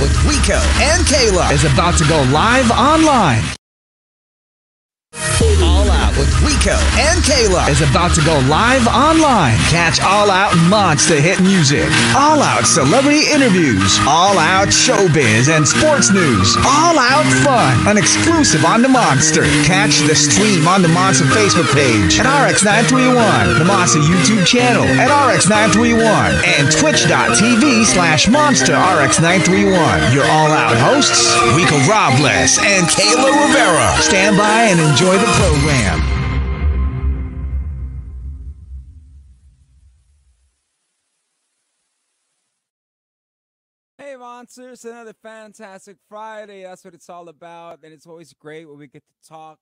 With Rico and Kayla is about to go live online. With Rico and Kayla is about to go live online. Catch All Out monster hit music, All Out celebrity interviews, All Out showbiz and sports news, All Out fun, an exclusive on the Monster. Catch the stream on the Monster Facebook page at RX931, the Monster YouTube channel at RX931, and twitch.tv slash Monster RX931. Your All Out hosts, Rico Robles and Kayla Rivera. Stand by and enjoy the program. Monsters! Another fantastic Friday. That's what it's all about. And it's always great when we get to talk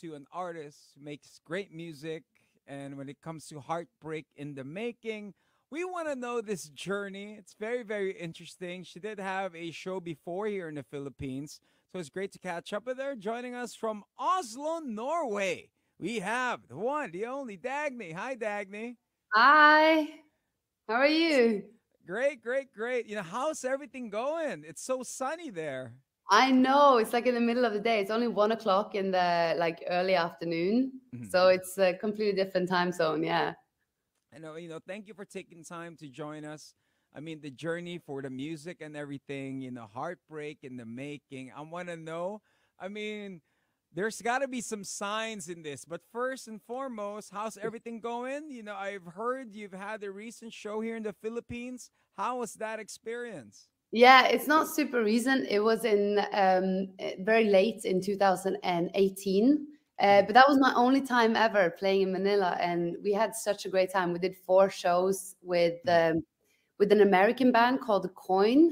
to an artist who makes great music. And when it comes to heartbreak in the making, we want to know this journey. It's very, very interesting. She did have a show before here in the Philippines. So it's great to catch up with her. Joining us from Oslo, Norway, we have the one, the only Dagny. Hi, Dagny. Hi. How are you? Great, great, great. You know, how's everything going? It's so sunny there. I know it's like in the middle of the day. It's only one o'clock in the like early afternoon, Mhm. so it's a completely different time zone. Yeah. I know, you know, thank you for taking time to join us. I mean, the journey for the music and everything, you know, heartbreak in the making. I want to know, I mean, there's got to be some signs in this. But first and foremost, how's everything going? You know, I've heard you've had a recent show here in the Philippines. How was that experience? Yeah, it's not super recent. It was in um, eh, very late in 2018. Uh, but that was my only time ever playing in Manila, and we had such a great time. We did four shows with um, with an American band called The Coin,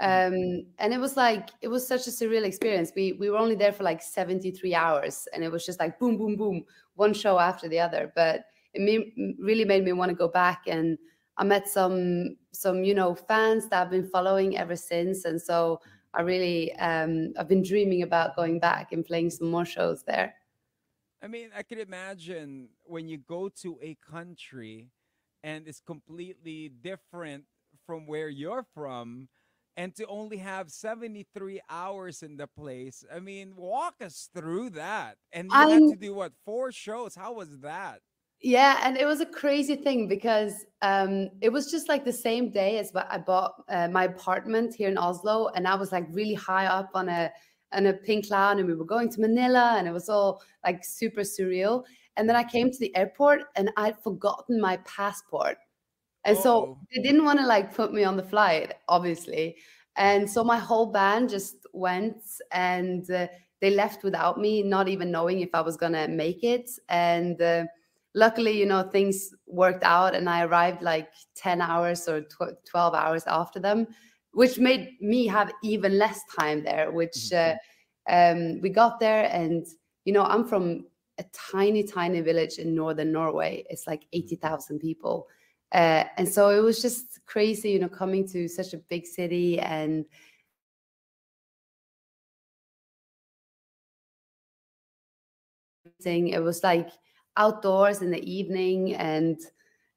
um, and it was like it was such a surreal experience. We we were only there for like 73 hours, and it was just like boom, boom, boom, one show after the other. But it me- really made me want to go back, and I met some some you know fans that I've been following ever since, and so I really um, I've been dreaming about going back and playing some more shows there. I mean, I could imagine when you go to a country and it's completely different from where you're from and to only have 73 hours in the place. I mean, walk us through that. And you had I'm to do what? Four shows. How was that? Yeah, and it was a crazy thing because um, it was just like the same day as I bought uh, my apartment here in Oslo, and I was like really high up on a on a pink cloud, and we were going to Manila, and it was all like super surreal. And then I came to the airport, and I'd forgotten my passport, and so they didn't want to like put me on the flight, obviously. And so my whole band just went, and uh, they left without me, not even knowing if I was gonna make it, and. Uh, luckily you know things worked out and i arrived like 10 hours or tw- 12 hours after them which made me have even less time there which uh, um, we got there and you know i'm from a tiny tiny village in northern norway. It's like 80000 people uh, and so it was just crazy you know coming to such a big city and. It was like outdoors in the evening and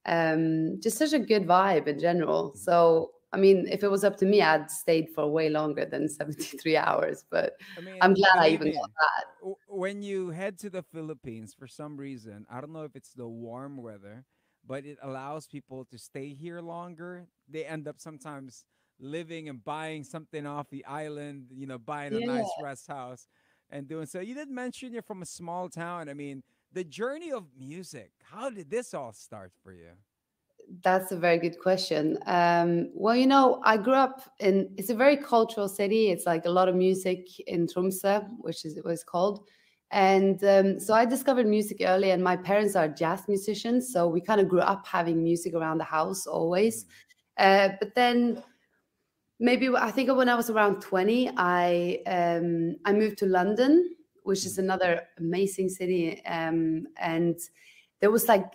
um, just such a good vibe in general. So, I mean, if it was up to me, I'd stayed for way longer than 73 hours, but I mean, I'm glad I even got that. when you head to the Philippines for some reason, I don't know if it's the warm weather, but it allows people to stay here longer. They end up sometimes living and buying something off the island, you know, buying a Yeah. nice rest house and doing so. You did mention you're from a small town. I mean, the journey of music, how did this all start for you? That's a very good question. Um, well, you know, I grew up in it's a very cultural city. It's like a lot of music in Tromsø, which is what it's called. And um, so I discovered music early, and my parents are jazz musicians, so we kind of grew up having music around the house always. Uh, but then maybe I think when I was around 20, I um, I moved to London, which is another amazing city. Um, and there was like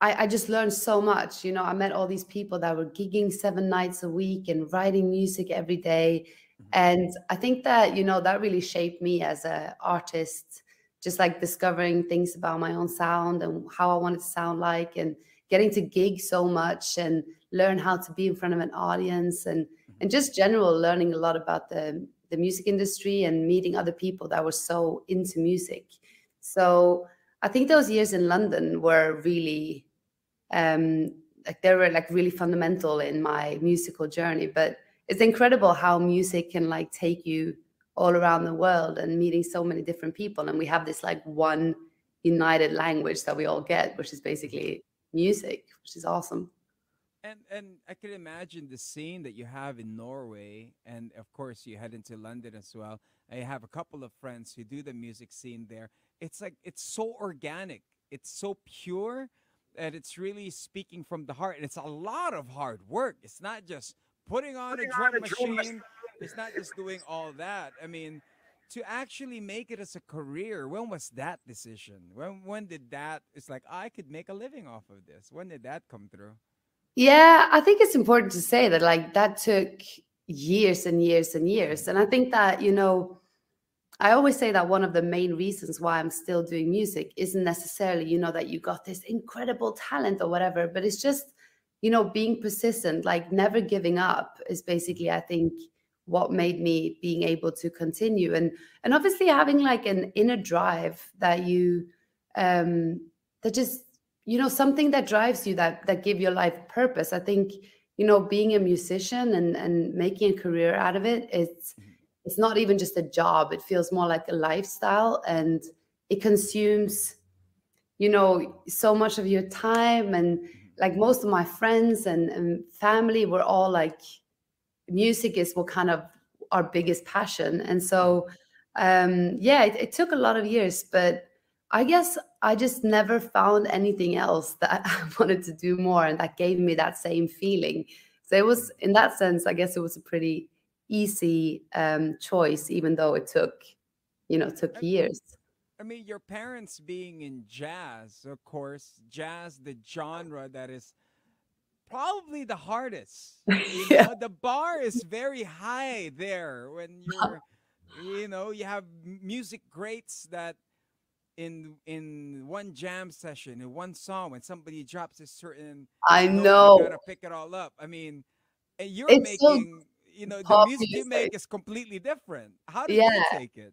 I, I just learned so much. You know, I met all these people that were gigging seven nights a week and writing music every day. And I think that, you know, that really shaped me as an artist, just like discovering things about my own sound and how I wanted to sound like and getting to gig so much and learn how to be in front of an audience and and just general learning a lot about the the music industry and meeting other people that were so into music. So I think those years in London were really um like they were like really fundamental in my musical journey. But it's incredible how music can like take you all around the world and meeting so many different people. And we have this like one united language that we all get, which is basically music, which is awesome. And and I can imagine the scene that you have in Norway, and of course you head into London as well. I have a couple of friends who do the music scene there. It's like it's so organic, it's so pure, and it's really speaking from the heart. And it's a lot of hard work. It's not just putting on putting a drum on a machine. machine. It's not just doing all that. I mean, to actually make it as a career, when was that decision? When when did that? It's like I could make a living off of this. When did that come through? Yeah, I think it's important to say that like that took years and years and years, and I think that you know. I always say that one of the main reasons why I'm still doing music isn't necessarily, you know, that you got this incredible talent or whatever, but it's just, you know, being persistent, like never giving up is basically, I think, what made me being able to continue and and obviously having like an inner drive that you um that just you know something that drives you that that give your life purpose i think you know being a musician and and making a career out of it it's mm-hmm. it's not even just a job it feels more like a lifestyle and it consumes you know so much of your time and. Like most of my friends and, and family were all like music is what kind of our biggest passion. And so um yeah it, it, took a lot of years but i guess i just never found anything else that i wanted to do more and that gave me that same feeling. So it was in that sense i guess it was a pretty easy um choice even though it took you know took years I mean, your parents being in jazz, of course, jazz, the genre that is probably the hardest. Yeah. know, the bar is very high there when you're, you know, you have music greats that in in one jam session in one song when somebody drops a certain I know you gotta pick it all up. I mean, and you're it's making so you know the music you make is completely different. How do yeah. you take it?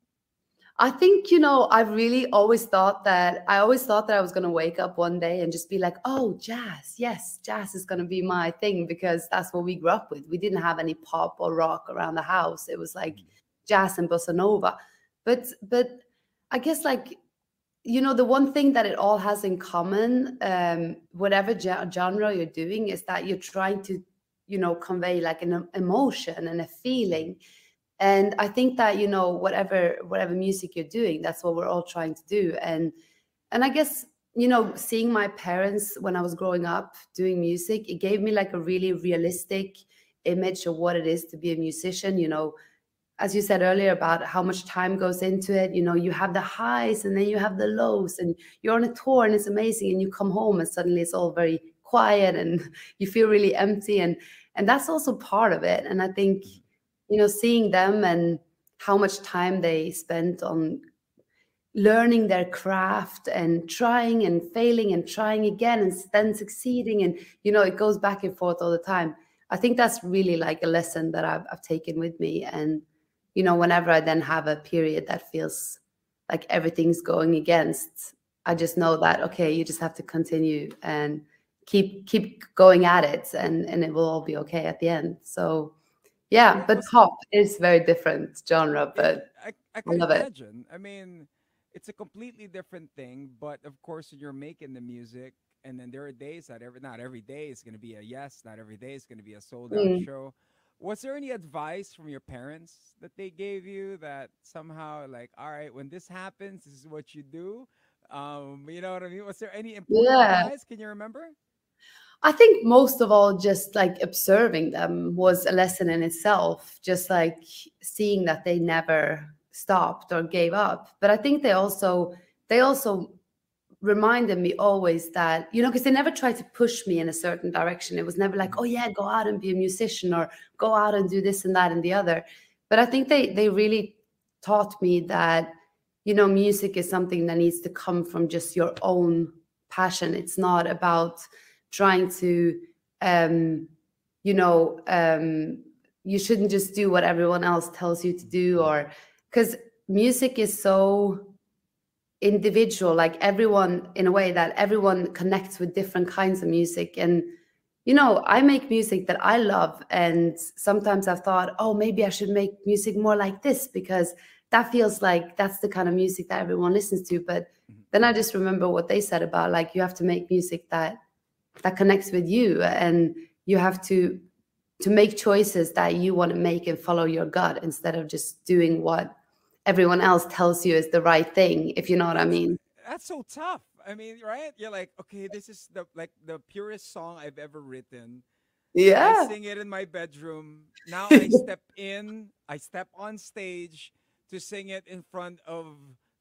I think, you know, I really always thought that I always thought that I was going to wake up one day and just be like, oh, jazz. Yes, jazz is going to be my thing because that's what we grew up with. We didn't have any pop or rock around the house. It was like mm. jazz and bossa nova. But, but I guess like, you know, the one thing that it all has in common, um, whatever genre you're doing, is that you're trying to, you know, convey like an emotion and a feeling and i think that you know whatever whatever music you're doing that's what we're all trying to do. And and i guess you know seeing my parents when i was growing up doing music it gave me like a really realistic image of what it is to be a musician you know. As you said earlier about how much time goes into it you know you have the highs and then you have the lows and you're on a tour and it's amazing and you come home and suddenly it's all very quiet and you feel really empty and and that's also part of it. And i think you know seeing them and how much time they spent on learning their craft and trying and failing and trying again and then succeeding and you know it goes back and forth all the time. I think that's really like a lesson that i've, I've taken with me. And you know whenever i then have a period that feels like everything's going against i just know that okay you just have to continue and keep keep going at it and and it will all be okay at the end. So yeah, but pop is very different genre, but I, I, I love imagine. it. I mean, it's a completely different thing, but of course, you're making the music, and then there are days that every not every day is going to be a yes, not every day is going to be a sold out mm. show. Was there any advice from your parents that they gave you that somehow, like, all right, when this happens, this is what you do? Um, you know what I mean? Was there any important yeah. advice? Can you remember? I think most of all, just like observing them was a lesson in itself, just like seeing that they never stopped or gave up. But I think they also, they also reminded me always that, you know, because they never tried to push me in a certain direction. It was never like, oh yeah, go out and be a musician or go out and do this and that and the other. But I think they they really taught me that, you know, music is something that needs to come from just your own passion. It's not about trying to um, you know um, you shouldn't just do what everyone else tells you to do or because music is so individual like everyone in a way that everyone connects with different kinds of music and you know i make music that i love and sometimes i've thought oh maybe i should make music more like this because that feels like that's the kind of music that everyone listens to but mm-hmm. then i just remember what they said about like you have to make music that that connects with you and you have to to make choices that you want to make and follow your gut instead of just doing what everyone else tells you is the right thing if you know what i mean. that's so tough. I mean right? You're like okay this is the like the purest song i've ever written. Yeah. i sing it in my bedroom. Now i step in i step on stage to sing it in front of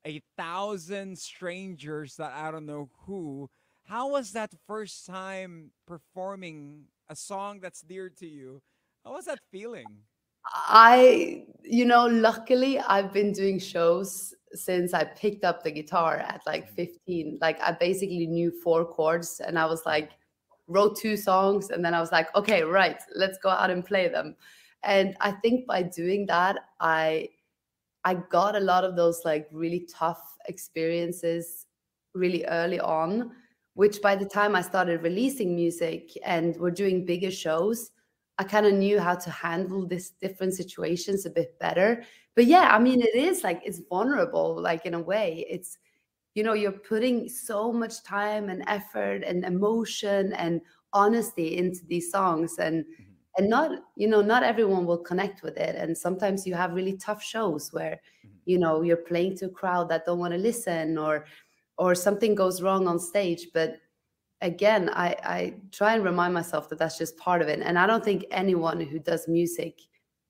a thousand strangers that i don't know who how was that first time performing a song that's dear to you how was that feeling I, you know, luckily I've been doing shows since I picked up the guitar at like mm-hmm. 15. Like I basically knew four chords and I was like, wrote two songs and then I was like, okay, right, let's go out and play them. And I think by doing that, I I got a lot of those like really tough experiences really early on, which by the time I started releasing music and we're doing bigger shows, I kind of knew how to handle these different situations a bit better. But yeah, I mean, it is like it's vulnerable, like in a way. It's, you know, you're putting so much time and effort and emotion and honesty into these songs. And mm-hmm. and not, you know, not everyone will connect with it. And sometimes you have really tough shows where, mm-hmm. you know, you're playing to a crowd that don't want to listen or or something goes wrong on stage. But again I, I try and remind myself that that's just part of it. And i don't think anyone who does music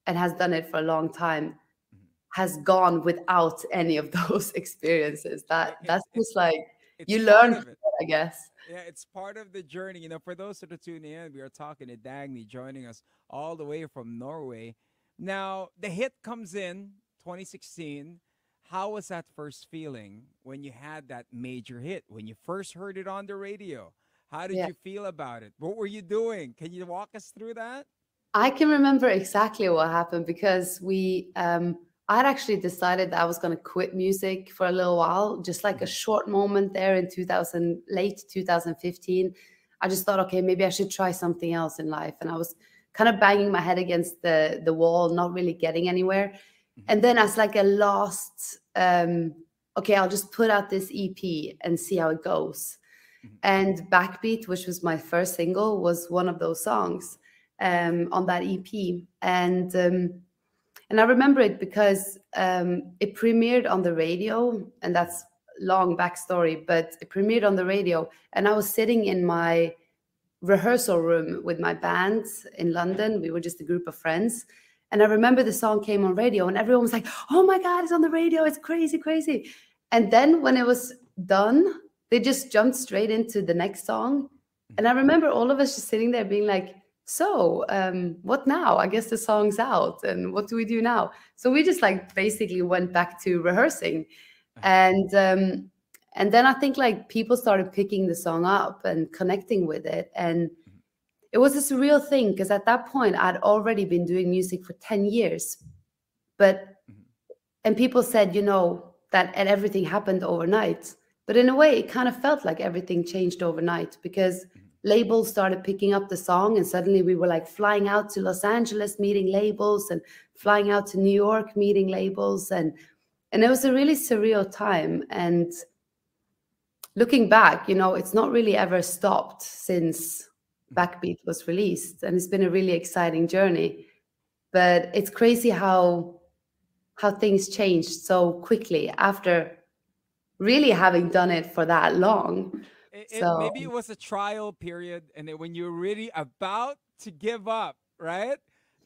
and has done it for a long time mm-hmm. has gone without any of those experiences. That that's just like you learn it, i guess. Yeah it's part of the journey. You know for those that are tuning in we are talking to dagny joining us all the way from norway. Now the hit comes in 2016 how was that first feeling when you had that major hit when you first heard it on the radio how did yeah. you feel about it what were you doing can you walk us through that i can remember exactly what happened because we um i'd actually decided that i was going to quit music for a little while just like a mm-hmm. short moment there in 2000 late 2015 i just thought okay maybe i should try something else in life and i was kind of banging my head against the the wall not really getting anywhere. And then as like a last, um, okay, I'll just put out this EP and see how it goes. Mm-hmm. And Backbeat, which was my first single, was one of those songs um, on that EP. And um, and I remember it because um, it premiered on the radio, and that's long backstory, but it premiered on the radio, and I was sitting in my rehearsal room with my band in London. We were just a group of friends, and I remember the song came on radio and everyone was like, oh my God, it's on the radio. It's crazy, crazy. And then when it was done, they just jumped straight into the next song. And I remember all of us just sitting there being like, so um, what now? I guess the song's out. And what do we do now? So we just like basically went back to rehearsing. And um, and then I think like people started picking the song up and connecting with it. And it was a surreal thing because at that point I'd already been doing music for 10 years. But mm-hmm. and people said, you know, that and everything happened overnight. But in a way, it kind of felt like everything changed overnight because mm-hmm. labels started picking up the song and suddenly we were like flying out to Los Angeles meeting labels and flying out to New York meeting labels and and it was a really surreal time and looking back you know it's not really ever stopped since Backbeat was released, and it's been a really exciting journey. But it's crazy how how things changed so quickly after really having done it for that long. It, so, maybe it was a trial period, and then when you're really about to give up, right?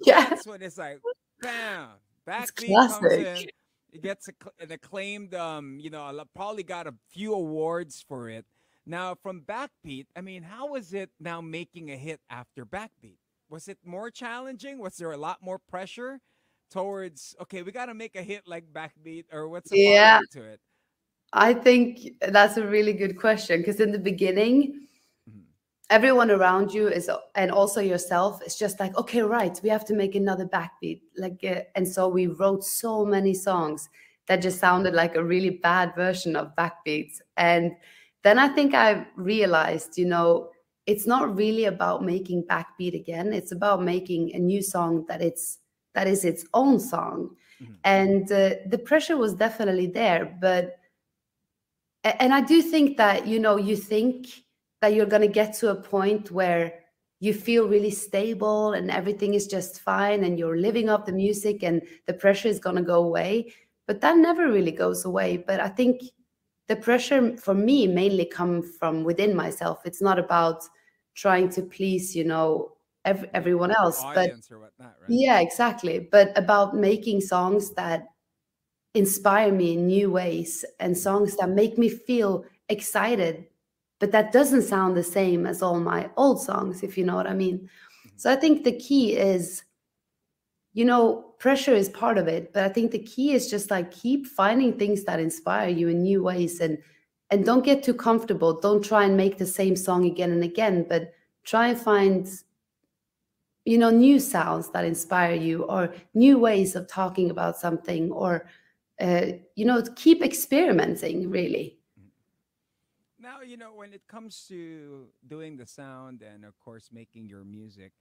Yeah, that's when it's like, bam, Backbeat comes in. It gets an acclaimed, um, you know, probably got a few awards for it now, from Backbeat, I mean, how was it now making a hit after Backbeat? Was it more challenging? Was there a lot more pressure towards, okay, we got to make a hit like Backbeat, or what's the yeah. to it? I think that's a really good question because in the beginning, mm-hmm. everyone around you is and also yourself is just like okay right we have to make another backbeat like uh, and so we wrote so many songs that just sounded like a really bad version of backbeats and then i think i realized you know it's not really about making backbeat again. It's about making a new song that it's that is its own song. Mm-hmm. and uh, the pressure was definitely there but and i do think that you know you think that you're going to get to a point where you feel really stable and everything is just fine and you're living up the music and the pressure is going to go away but that never really goes away. But i think the pressure for me mainly come from within myself it's not about trying to please you know every, everyone else but whatnot, right? yeah exactly but about making songs that inspire me in new ways and songs that make me feel excited but that doesn't sound the same as all my old songs if you know what i mean mm-hmm. so i think the key is you know pressure is part of it but i think the key is just like keep finding things that inspire you in new ways and and don't get too comfortable. Don't try and make the same song again and again but try and find you know new sounds that inspire you or new ways of talking about something or uh, you know keep experimenting really. Now, you know, when it comes to doing the sound and, of course, making your music,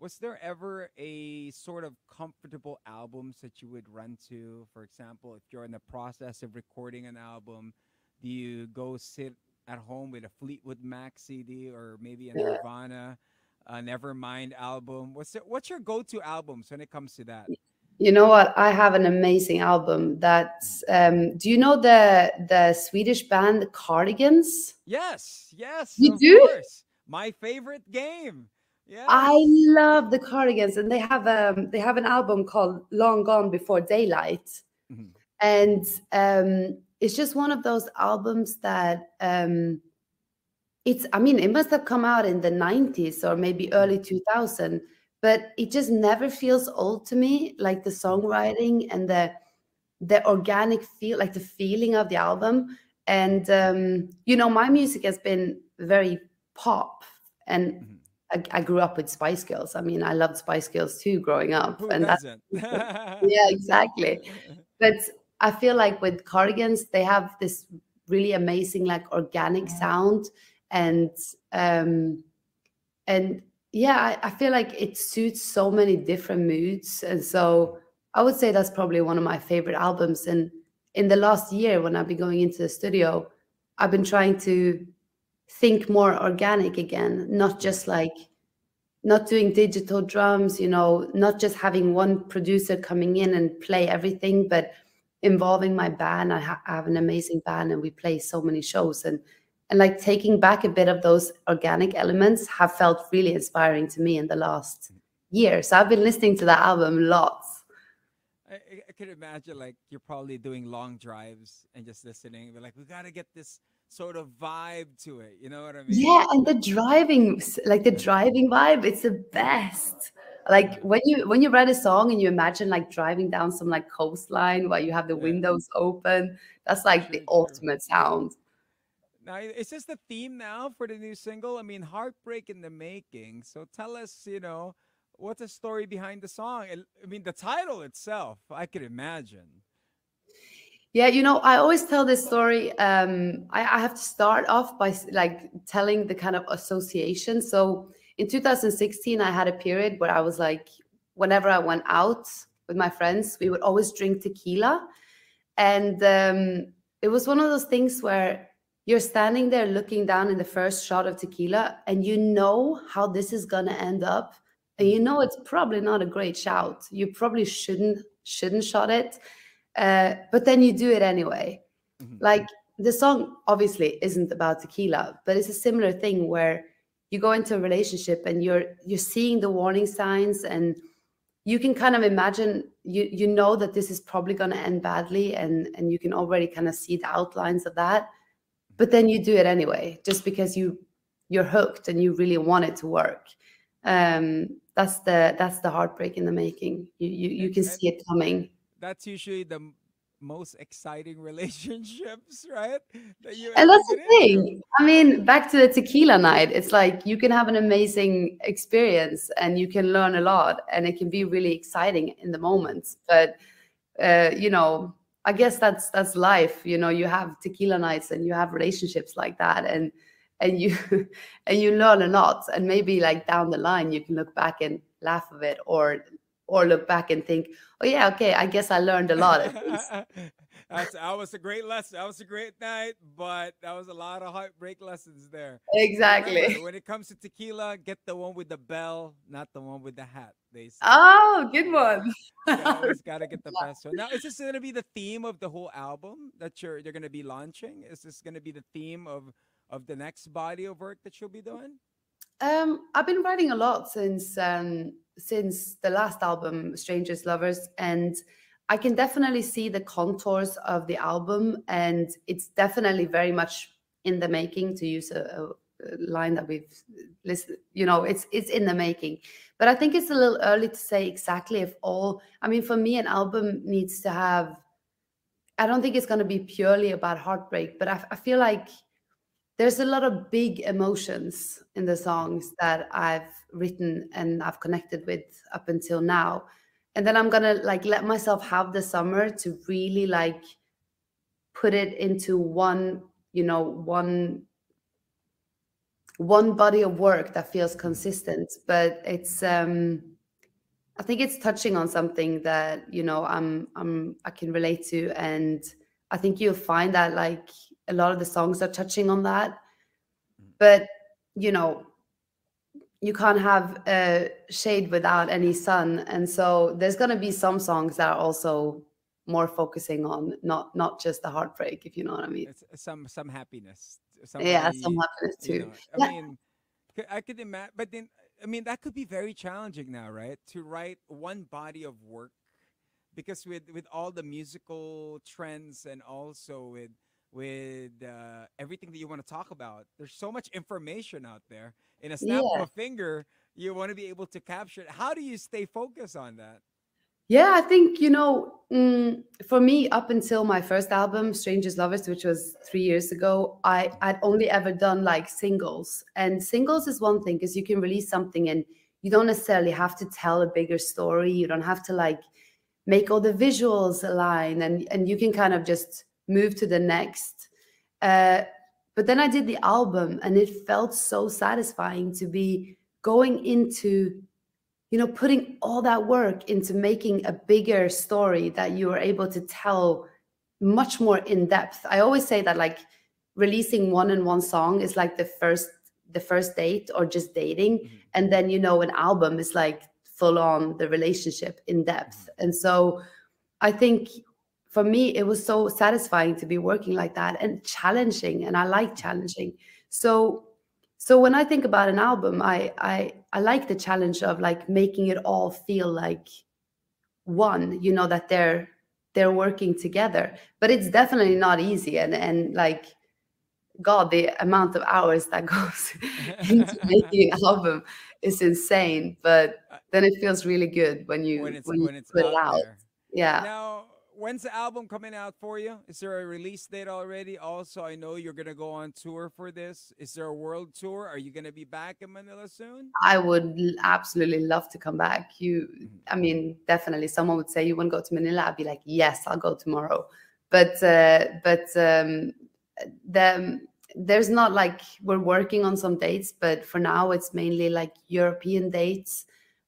was there ever a sort of comfortable albums that you would run to? For example, if you're in the process of recording an album, do you go sit at home with a Fleetwood Mac CD or maybe a Nirvana, a Nevermind album? What's it, what's your go-to albums when it comes to that? You know what? I have an amazing album. That's um, do you know the the Swedish band Cardigans? Yes, yes. You do? Course. My favorite game. Yeah. I love the Cardigans, and they have um they have an album called Long Gone Before Daylight, mm-hmm. and um it's just one of those albums that um it's I mean it must have come out in the 90s or maybe early 2000 but it just never feels old to me like the songwriting and the the organic feel like the feeling of the album and um you know my music has been very pop and mm-hmm. I, I, grew up with Spice Girls. I mean, I loved Spice Girls too growing up, Who and that's yeah, exactly. But I feel like with Cardigans, they have this really amazing, like organic sound, and um, and yeah I, I, feel like it suits so many different moods and so i would say that's probably one of my favorite albums and in the last year when i've been going into the studio i've been trying to think more organic again not just mm-hmm. like not doing digital drums you know not just having one producer coming in and play everything but involving my band I, ha- I have an amazing band and we play so many shows and and like taking back a bit of those organic elements have felt really inspiring to me in the last mm. year. So I've been listening to that album lots. I, I could imagine like you're probably doing long drives and just listening, but like we got to get this sort of vibe to it. You know what I mean? Yeah, and the driving, like the driving vibe, it's the best. Like when you when you write a song and you imagine like driving down some like coastline while you have the windows open, that's like the ultimate sound. Now, is this the theme now for the new single? I mean, heartbreak in the making. So tell us, you know, what's the story behind the song? I mean, the title itself, I could imagine. Yeah, you know, I always tell this story. Um, I, I have to start off by like telling the kind of association. So in 2016, I had a period where I was like, whenever I went out with my friends, we would always drink tequila. And um, it was one of those things where you're standing there looking down in the first shot of tequila and you know how this is going to end up and you know it's probably not a great shout you probably shouldn't shouldn't shot it uh, but then you do it anyway. Mm-hmm. like the song obviously isn't about tequila but it's a similar thing where you go into a relationship and you're you're seeing the warning signs and you can kind of imagine you you know that this is probably going to end badly and and you can already kind of see the outlines of that but then you do it anyway just because you you're hooked and you really want it to work. Um that's the that's the heartbreak in the making. You you, you can see it coming that's usually the most exciting relationships, right? and that's the thing. I mean, back to the tequila night, it's like you can have an amazing experience and you can learn a lot, and it can be really exciting in the moments. But uh, you know, I guess that's that's life. You know, you have tequila nights and you have relationships like that, and and you and you learn a lot. And maybe like down the line, you can look back and laugh of it, or or look back and think, oh yeah, okay, I guess I learned a lot. That's, that was a great lesson. That was a great night, but that was a lot of heartbreak lessons there. Exactly. Remember, when it comes to tequila, get the one with the bell, not the one with the hat. They say. Oh, good one. you always gotta get the best one. Now, is this gonna be the theme of the whole album that you're you're gonna be launching? Is this gonna be the theme of of the next body of work that you'll be doing? Um, I've been writing a lot since um, since the last album, Strangers Lovers, and I can definitely see the contours of the album, and it's definitely very much in the making. To use a, a line that we've listened, you know, it's it's in the making. But I think it's a little early to say exactly if all. I mean, for me, an album needs to have. I don't think it's going to be purely about heartbreak, but I, I feel like there's a lot of big emotions in the songs that I've written and I've connected with up until now. And then I'm gonna like let myself have the summer to really like put it into one, you know, one one body of work that feels consistent. But it's um I think it's touching on something that, you know, I'm I'm I can relate to and I think you'll find that like a lot of the songs are touching on that. Mm. but you know you can't have a shade without any sun. And so there's going to be some songs that are also more focusing on not not just the heartbreak if you know what i mean. It's some some happiness yeah some happiness too. you know, i mean i could imagine but then i mean that could be very challenging now right? To write one body of work because with with all the musical trends and also with with uh, everything that you want to talk about. There's so much information out there. In a snap yeah. of a finger, you want to be able to capture it. How do you stay focused on that? Yeah, I think, you know, mm, for me, up until my first album, Strangers Lovers, which was three years ago, I, I'd only ever done like singles. And singles is one thing because you can release something and you don't necessarily have to tell a bigger story. You don't have to like make all the visuals align and, and you can kind of just move to the next. Uh, but then I did the album and it felt so satisfying to be going into, you know, putting all that work into making a bigger story that you are able to tell much more in depth. I always say that like releasing one and one song is like the first the first date or just dating mm-hmm. and then you know an album is like full on the relationship in depth. Mm-hmm. And so I think for me it was so satisfying to be working like that and challenging and i like challenging. So so when i think about an album i i i like the challenge of like making it all feel like one you know that they're they're working together. But it's definitely not easy and and like god the amount of hours that goes into making an album is insane but uh, then it feels really good when you when, it's, when when it's put it out. there. yeah. Now when's the album coming out for you? Is there a release date already? Also, I know you're gonna go on tour for this. Is there a world tour? Are you gonna be back in Manila soon? I would absolutely love to come back. You, mm-hmm. I mean, definitely. Someone would say you want to go to Manila. I'd be like, yes, I'll go tomorrow. But uh, but um, the there's not like we're working on some dates, but for now it's mainly like European dates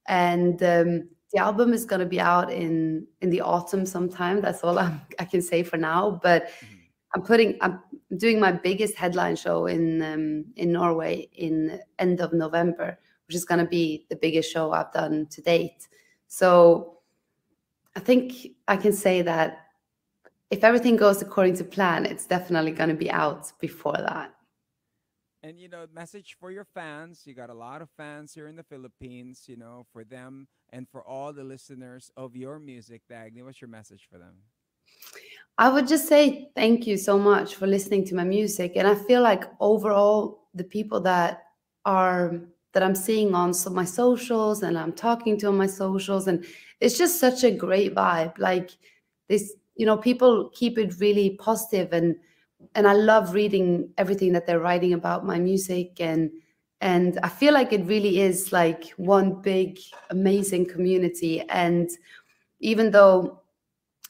and. Um, the album is going to be out in in the autumn sometime. That's all I'm, i can say for now but mm-hmm. i'm putting i'm doing my biggest headline show in um, in norway in end of november which is going to be the biggest show i've done to date. So i think i can say that if everything goes according to plan it's definitely going to be out before that and you know message for your fans. You got a lot of fans here in the philippines you know for them and for all the listeners of your music dagny. What's your message for them? I would just say thank you so much for listening to my music. And i feel like overall the people that are that i'm seeing on so my socials and i'm talking to on my socials and it's just such a great vibe. Like this you know people keep it really positive and and I love reading everything that they're writing about my music and and I feel like it really is like one big amazing community. And even though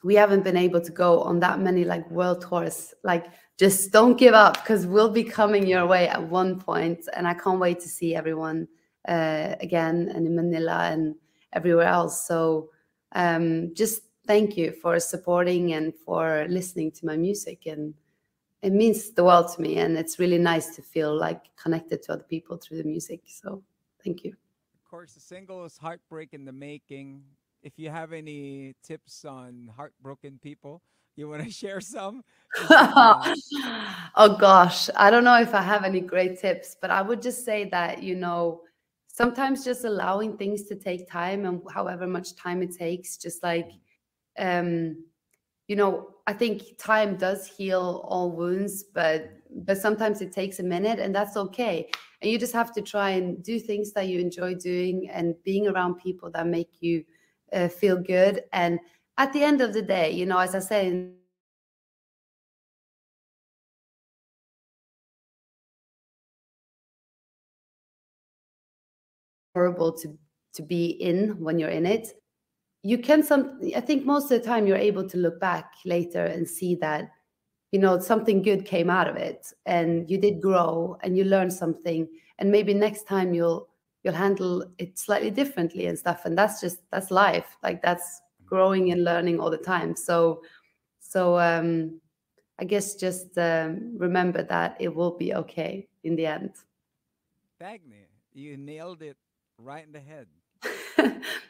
we haven't been able to go on that many like world tours like just don't give up because we'll be coming your way at one point and I can't wait to see everyone uh, again and in Manila and everywhere else. So um, just thank you for supporting and for listening to my music and it means the world to me and it's really nice to feel like connected to other people through the music so thank you. Of course the single is heartbreak in the making. If you have any tips on heartbroken people you want to share some? Oh gosh i don't know if i have any great tips but i would just say that you know sometimes just allowing things to take time and however much time it takes just like um you know i think time does heal all wounds but but sometimes it takes a minute and that's okay. And you just have to try and do things that you enjoy doing and being around people that make you uh, feel good. And at the end of the day you know as i said horrible to to be in when you're in it you can some i think most of the time you're able to look back later and see that you know something good came out of it and you did grow and you learned something. And maybe next time you'll you'll handle it slightly differently and stuff. And that's just that's life. Like that's growing and learning all the time. So so um i guess just um, remember that it will be okay in the end. Dagny, you nailed it right in the head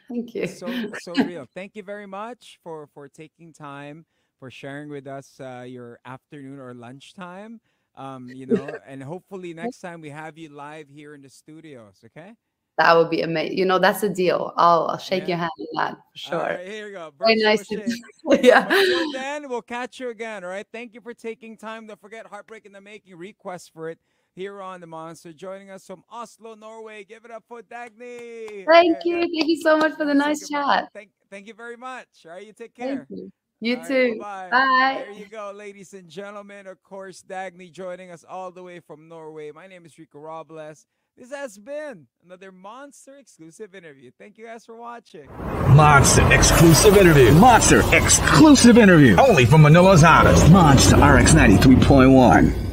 Thank you. So so real. Thank you very much for for taking time for sharing with us uh, your afternoon or lunchtime. Um, you know, and hopefully next time we have you live here in the studios. Okay. That would be amazing. You know, that's a deal. I'll I'll shake yeah. your hand on that for sure. Right, here we go. Very nice. To, yeah. Until then, we'll catch you again. All right. Thank you for taking time. Don't forget Heartbreak in the Making. Request for it here on the Monster. Joining us from Oslo, Norway. Give it up for Dagny. Thank you. Thank you so much for the nice chat. Thank, thank you very much. All right, you take care. You, you too. Right, bye. There you go, ladies and gentlemen. Of course, Dagny joining us all the way from Norway. My name is Rico Robles. This has been another Monster exclusive interview. Thank you guys for watching. Monster exclusive interview. Monster exclusive interview. Only from Manila's hottest. Monster RX 93.1.